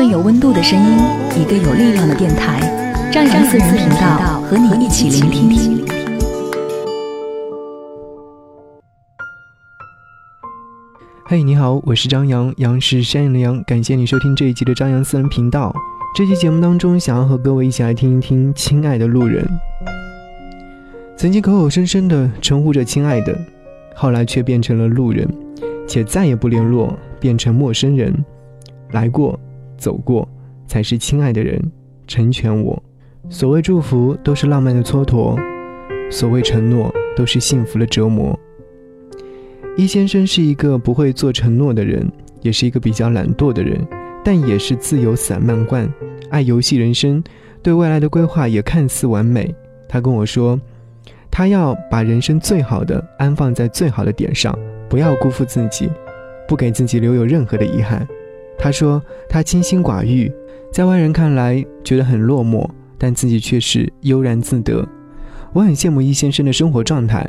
份有温度的声音，一个有力量的电台，张扬私人频道和你一起聆听。嘿，你好，我是张扬，杨是山羊的羊，感谢你收听这一集的张扬私人频道。这期节目当中，想要和各位一起来听一听《亲爱的路人》。曾经口口声声的称呼着“亲爱的”，后来却变成了路人，且再也不联络，变成陌生人。来过。走过，才是亲爱的人，成全我。所谓祝福，都是浪漫的蹉跎；所谓承诺，都是幸福的折磨。易先生是一个不会做承诺的人，也是一个比较懒惰的人，但也是自由散漫惯，爱游戏人生，对未来的规划也看似完美。他跟我说，他要把人生最好的安放在最好的点上，不要辜负自己，不给自己留有任何的遗憾。他说他清心寡欲，在外人看来觉得很落寞，但自己却是悠然自得。我很羡慕易先生的生活状态，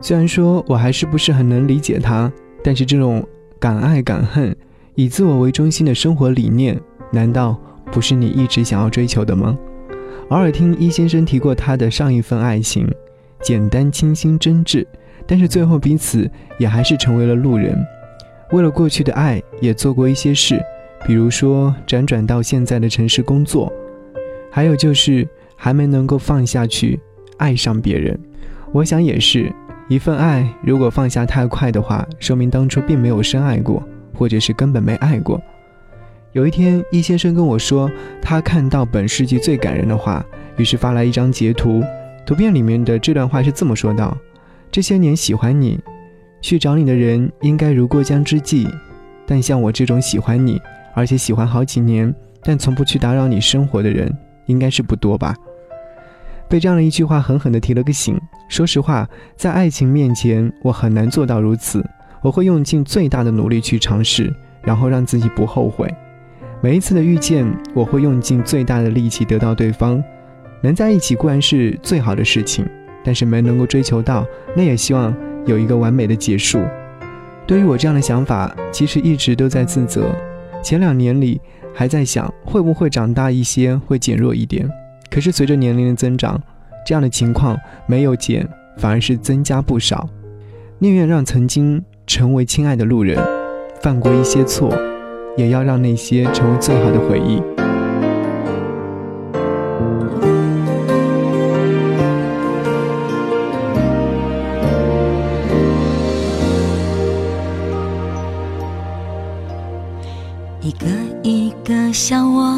虽然说我还是不是很能理解他，但是这种敢爱敢恨、以自我为中心的生活理念，难道不是你一直想要追求的吗？偶尔听易先生提过他的上一份爱情，简单、清新、真挚，但是最后彼此也还是成为了路人。为了过去的爱，也做过一些事，比如说辗转到现在的城市工作，还有就是还没能够放下去爱上别人。我想也是一份爱，如果放下太快的话，说明当初并没有深爱过，或者是根本没爱过。有一天，易先生跟我说，他看到本世纪最感人的话，于是发来一张截图，图片里面的这段话是这么说道：“这些年喜欢你。”去找你的人应该如过江之鲫，但像我这种喜欢你，而且喜欢好几年，但从不去打扰你生活的人，应该是不多吧？被这样的一句话狠狠地提了个醒。说实话，在爱情面前，我很难做到如此。我会用尽最大的努力去尝试，然后让自己不后悔。每一次的遇见，我会用尽最大的力气得到对方。能在一起固然是最好的事情，但是没能够追求到，那也希望。有一个完美的结束。对于我这样的想法，其实一直都在自责。前两年里还在想会不会长大一些，会减弱一点。可是随着年龄的增长，这样的情况没有减，反而是增加不少。宁愿让曾经成为亲爱的路人，犯过一些错，也要让那些成为最好的回忆。笑我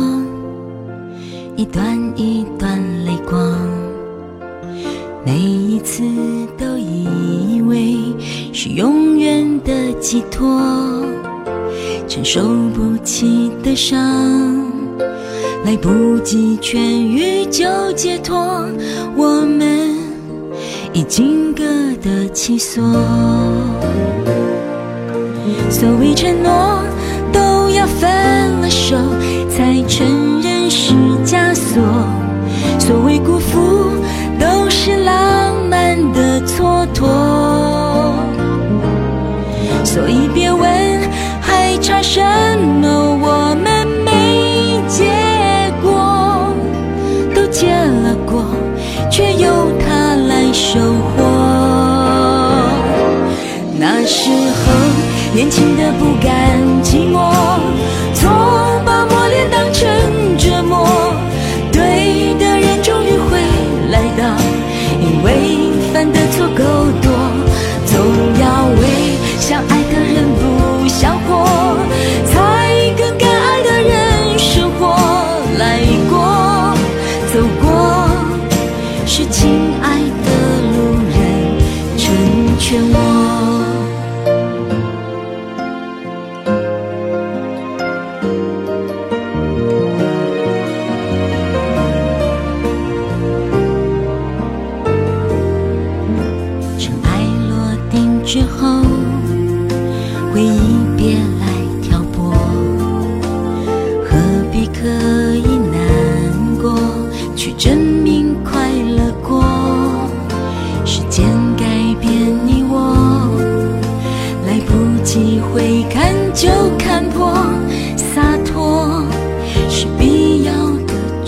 一段一段泪光，每一次都以为是永远的寄托，承受不起的伤，来不及痊愈就解脱，我们已经各得其所，所谓承诺。都要分了手，才承认是枷锁。所谓辜负，都是浪漫的蹉跎。所以别问还差什么，我们没结果，都结了果，却由他来收获。那时候年轻的不寂寞。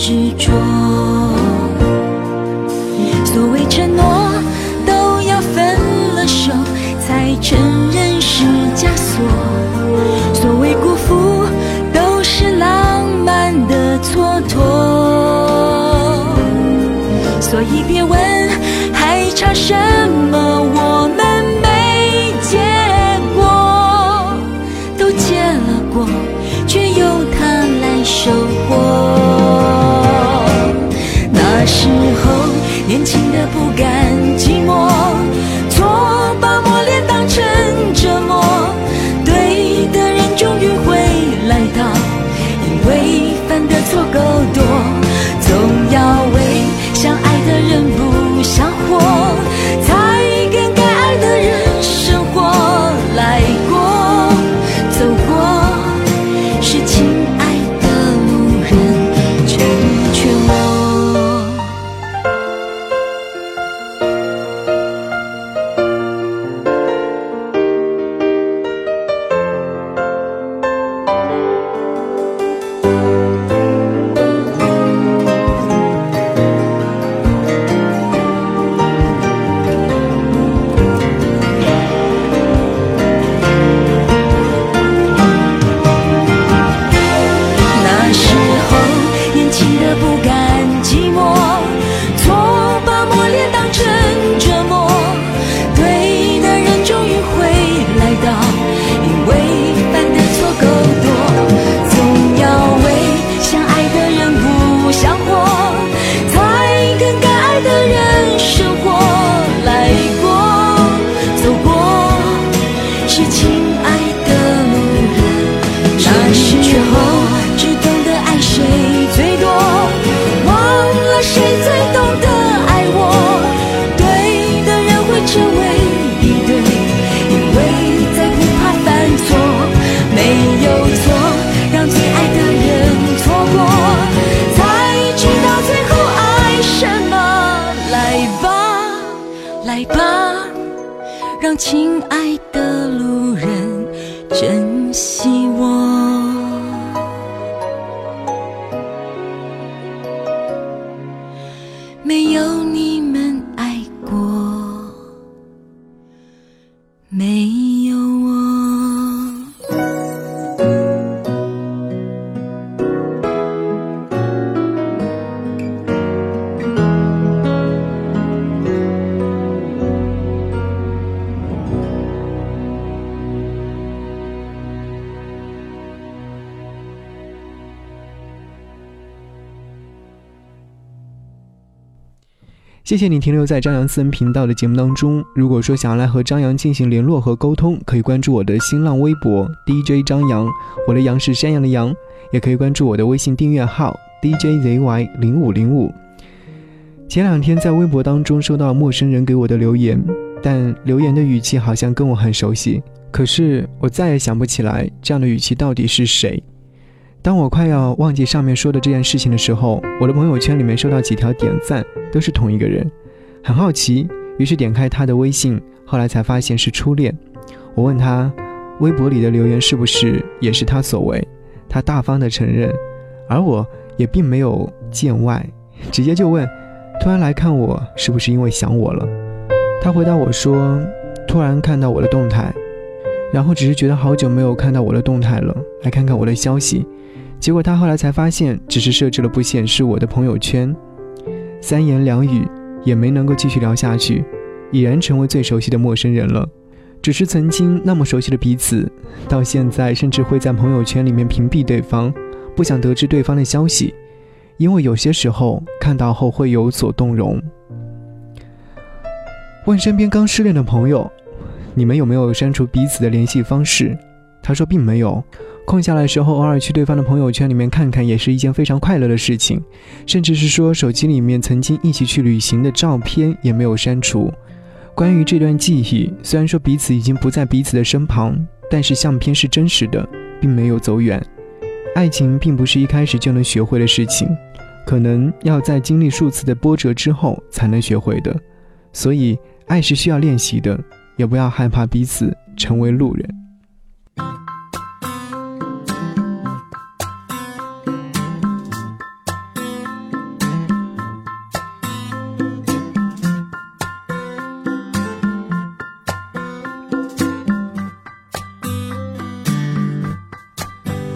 执着。所谓承诺，都要分了手才承认是枷锁。所谓辜负，都是浪漫的蹉跎。所以别问还差什么，亲爱谢谢你停留在张扬私人频道的节目当中。如果说想要来和张扬进行联络和沟通，可以关注我的新浪微博 DJ 张扬，我的杨是山羊的羊，也可以关注我的微信订阅号 DJZY 零五零五。前两天在微博当中收到陌生人给我的留言，但留言的语气好像跟我很熟悉，可是我再也想不起来这样的语气到底是谁。当我快要忘记上面说的这件事情的时候，我的朋友圈里面收到几条点赞，都是同一个人，很好奇，于是点开他的微信，后来才发现是初恋。我问他，微博里的留言是不是也是他所为？他大方的承认，而我也并没有见外，直接就问，突然来看我是不是因为想我了？他回答我说，突然看到我的动态，然后只是觉得好久没有看到我的动态了，来看看我的消息。结果他后来才发现，只是设置了不显示我的朋友圈。三言两语也没能够继续聊下去，已然成为最熟悉的陌生人了。只是曾经那么熟悉的彼此，到现在甚至会在朋友圈里面屏蔽对方，不想得知对方的消息，因为有些时候看到后会有所动容。问身边刚失恋的朋友，你们有没有删除彼此的联系方式？他说并没有。空下来时候，偶尔去对方的朋友圈里面看看，也是一件非常快乐的事情。甚至是说，手机里面曾经一起去旅行的照片也没有删除。关于这段记忆，虽然说彼此已经不在彼此的身旁，但是相片是真实的，并没有走远。爱情并不是一开始就能学会的事情，可能要在经历数次的波折之后才能学会的。所以，爱是需要练习的，也不要害怕彼此成为路人。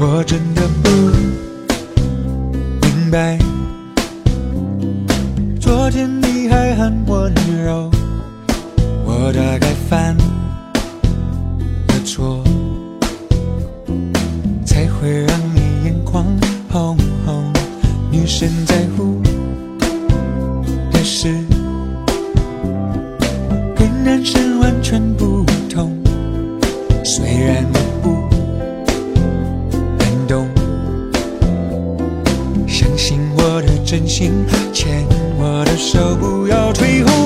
我真的不是完全不同。虽然我不能懂，相信我的真心，牵我的手，不要退后。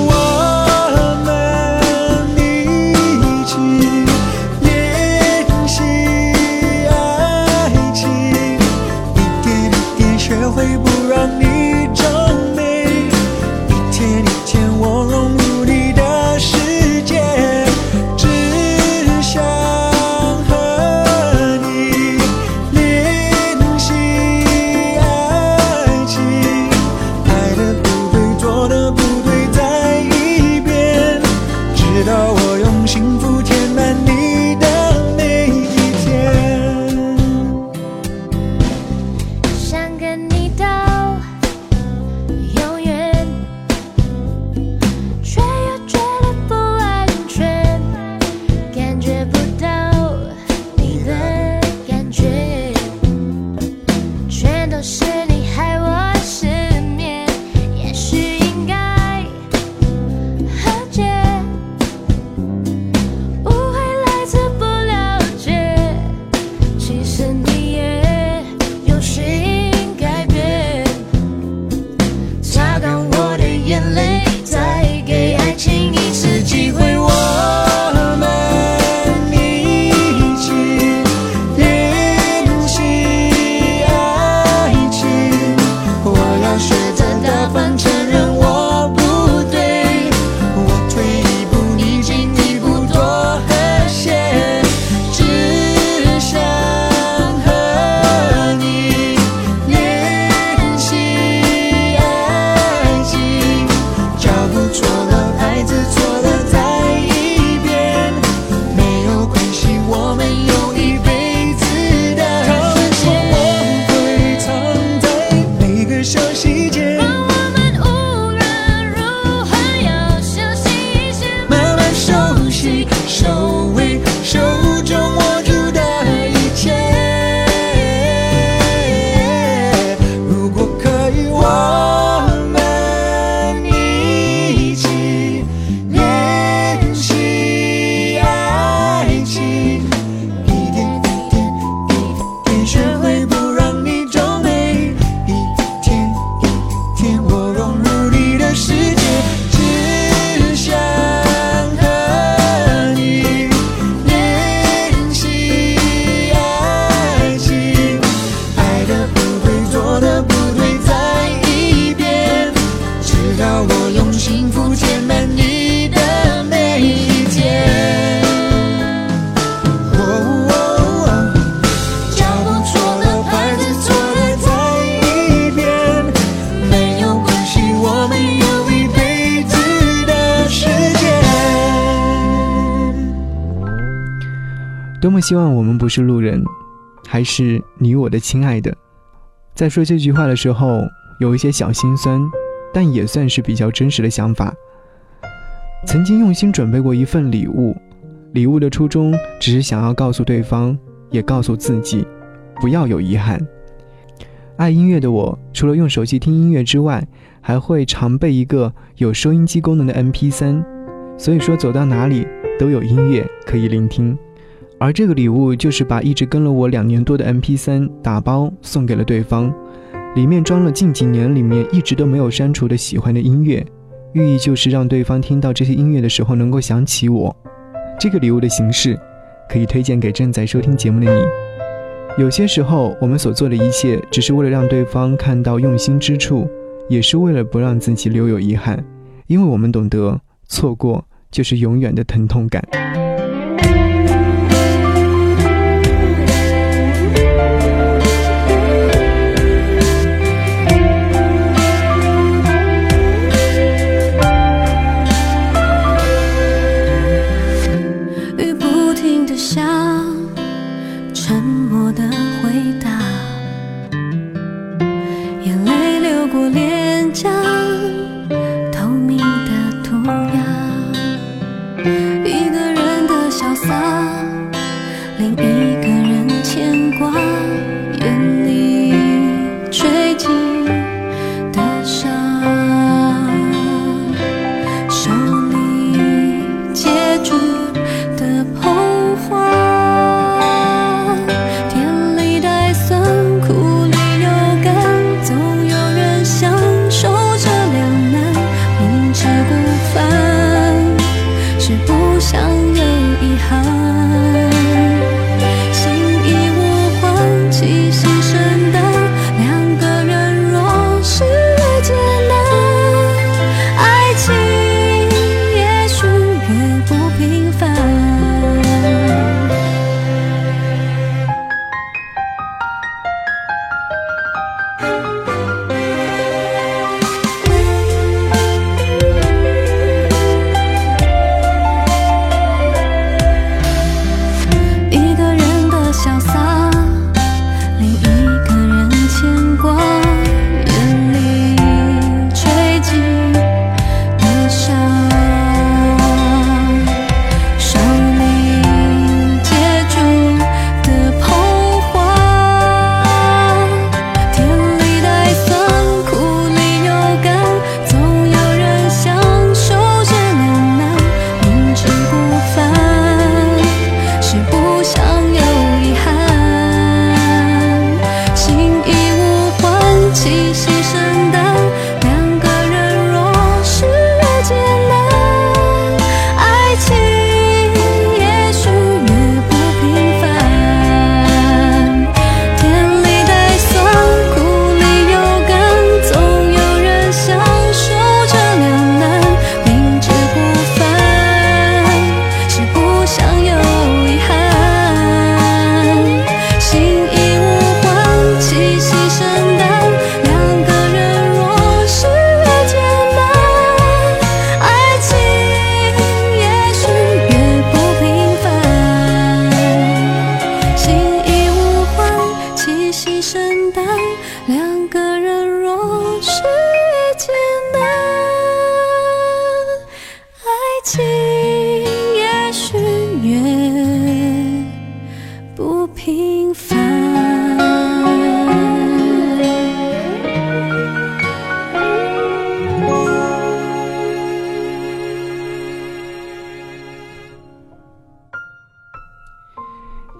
希望我们不是路人，还是你我的亲爱的。在说这句话的时候，有一些小心酸，但也算是比较真实的想法。曾经用心准备过一份礼物，礼物的初衷只是想要告诉对方，也告诉自己，不要有遗憾。爱音乐的我，除了用手机听音乐之外，还会常备一个有收音机功能的 MP3，所以说走到哪里都有音乐可以聆听。而这个礼物就是把一直跟了我两年多的 MP3 打包送给了对方，里面装了近几年里面一直都没有删除的喜欢的音乐，寓意就是让对方听到这些音乐的时候能够想起我。这个礼物的形式可以推荐给正在收听节目的你。有些时候，我们所做的一切，只是为了让对方看到用心之处，也是为了不让自己留有遗憾，因为我们懂得错过就是永远的疼痛感。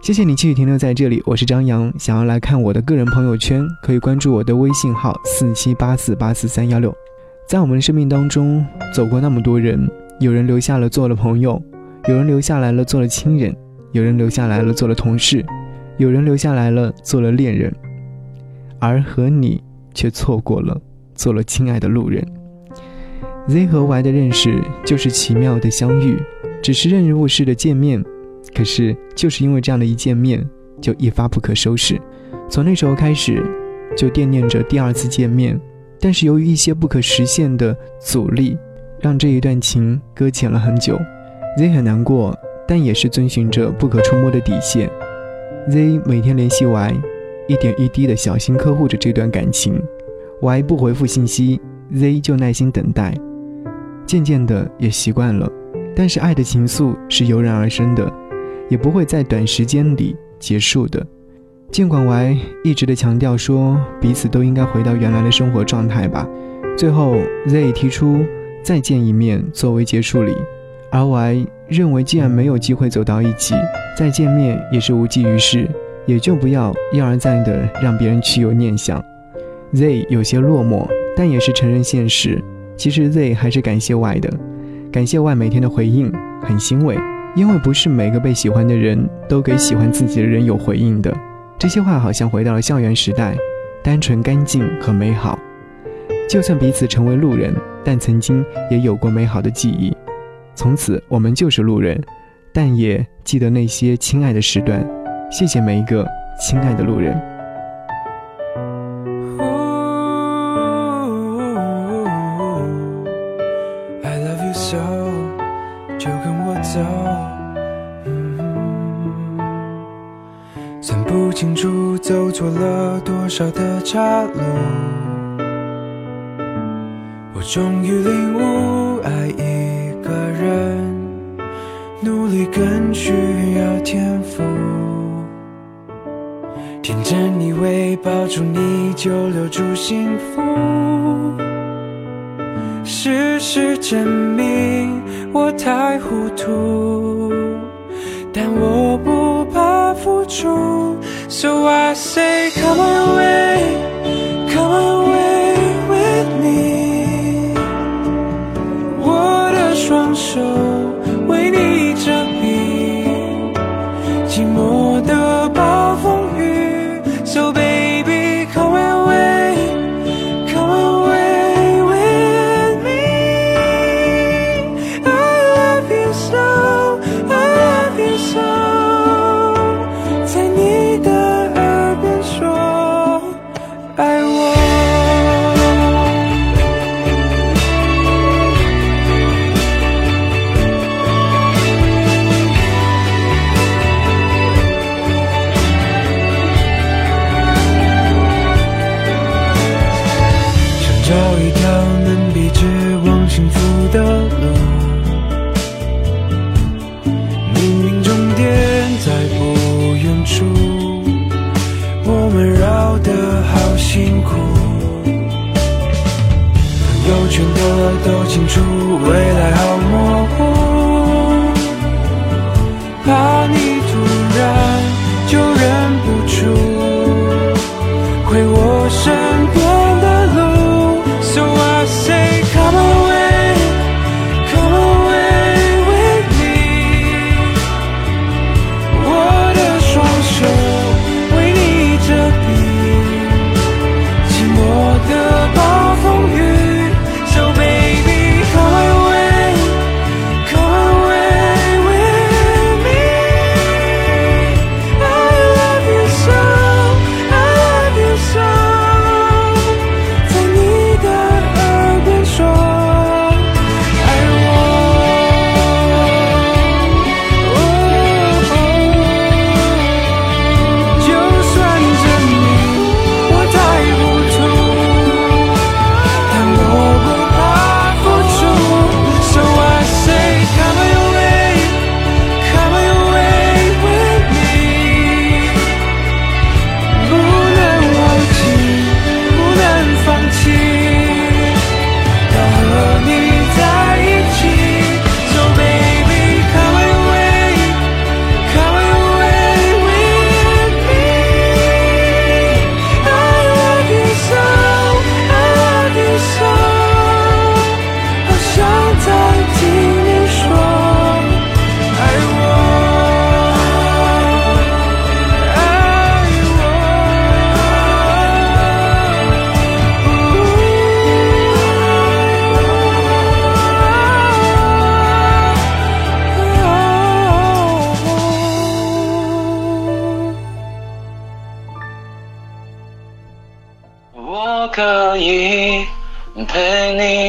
谢谢你继续停留在这里，我是张扬。想要来看我的个人朋友圈，可以关注我的微信号四七八四八四三幺六。在我们生命当中，走过那么多人，有人留下了做了朋友，有人留下来了做了亲人，有人留下来了做了同事，有人留下来了做了恋人，而和你却错过了做了亲爱的路人。Z 和 Y 的认识就是奇妙的相遇，只是任人误事的见面。可是，就是因为这样的一见面，就一发不可收拾。从那时候开始，就惦念着第二次见面。但是由于一些不可实现的阻力，让这一段情搁浅了很久。Z 很难过，但也是遵循着不可触摸的底线。Z 每天联系 Y，一点一滴的小心呵护着这段感情。Y 不回复信息，Z 就耐心等待。渐渐的也习惯了，但是爱的情愫是油然而生的。也不会在短时间里结束的。尽管 Y 一直的强调说彼此都应该回到原来的生活状态吧，最后 Z 提出再见一面作为结束礼，而 Y 认为既然没有机会走到一起，再见面也是无济于事，也就不要一而再的让别人去有念想。Z 有些落寞，但也是承认现实。其实 Z 还是感谢 Y 的，感谢 Y 每天的回应，很欣慰。因为不是每个被喜欢的人都给喜欢自己的人有回应的，这些话好像回到了校园时代，单纯、干净和美好。就算彼此成为路人，但曾经也有过美好的记忆。从此我们就是路人，但也记得那些亲爱的时段。谢谢每一个亲爱的路人。少的岔路，我终于清楚，未来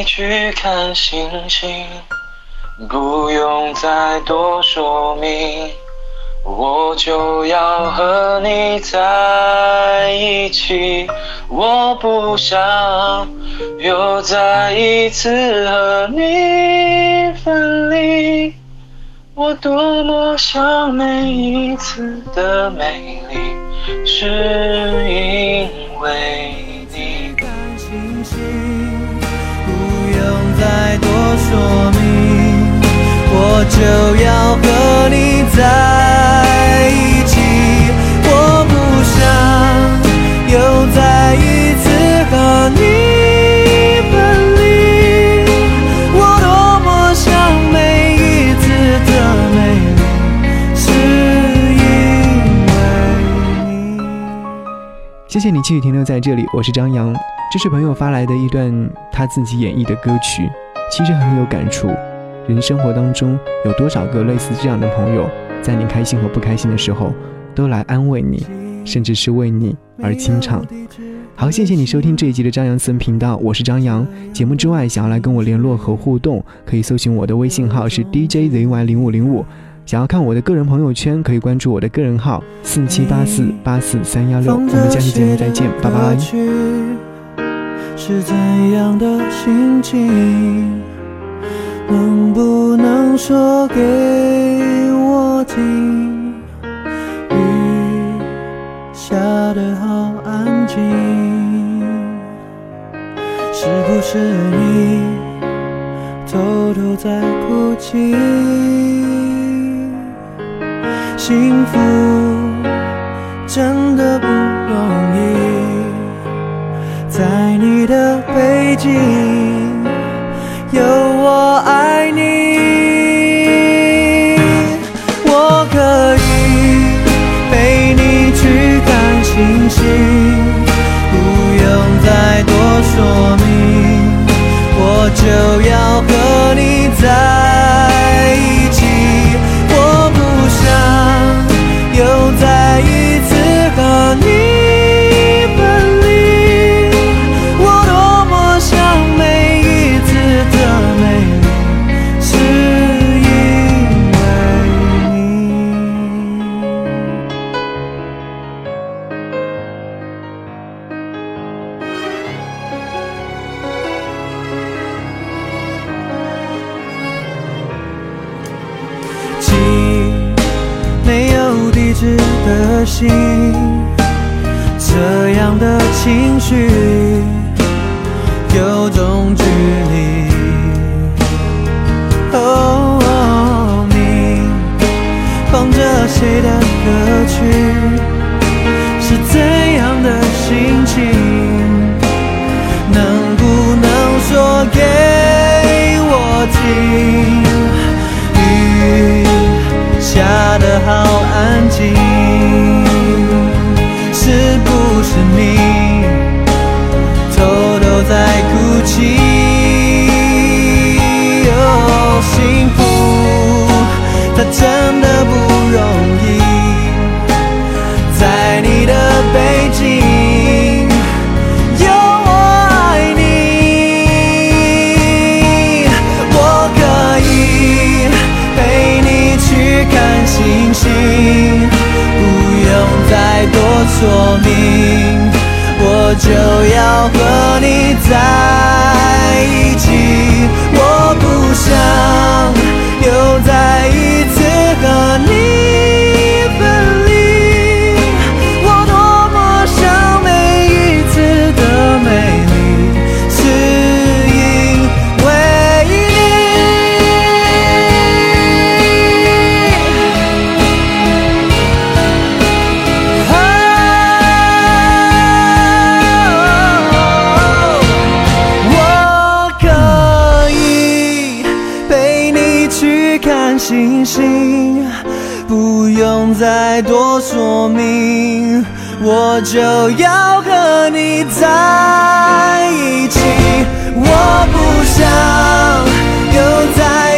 去看星星，不用再多说明，我就要和你在一起。我不想又再一次和你分离，我多么想每一次的美丽，是因为我就要和你在一起。我不想又再一次和你分离，我多么想每一次的美丽，是因为你。谢谢你继续停留在这里，我是张扬。这是朋友发来的一段他自己演绎的歌曲，其实很有感触。人生活当中有多少个类似这样的朋友，在你开心和不开心的时候，都来安慰你，甚至是为你而清唱。好，谢谢你收听这一集的张扬私人频道，我是张扬。节目之外，想要来跟我联络和互动，可以搜寻我的微信号是 DJZY 零五零五。想要看我的个人朋友圈，可以关注我的个人号四七八四八四三幺六。我们下期节目再见，拜拜。是怎样的心情？能不能说给我听？雨下得好安静，是不是你偷偷在哭泣？幸福真的不容易。在你的背景星星，不用再多说明，我就要和你在一起。我不想又再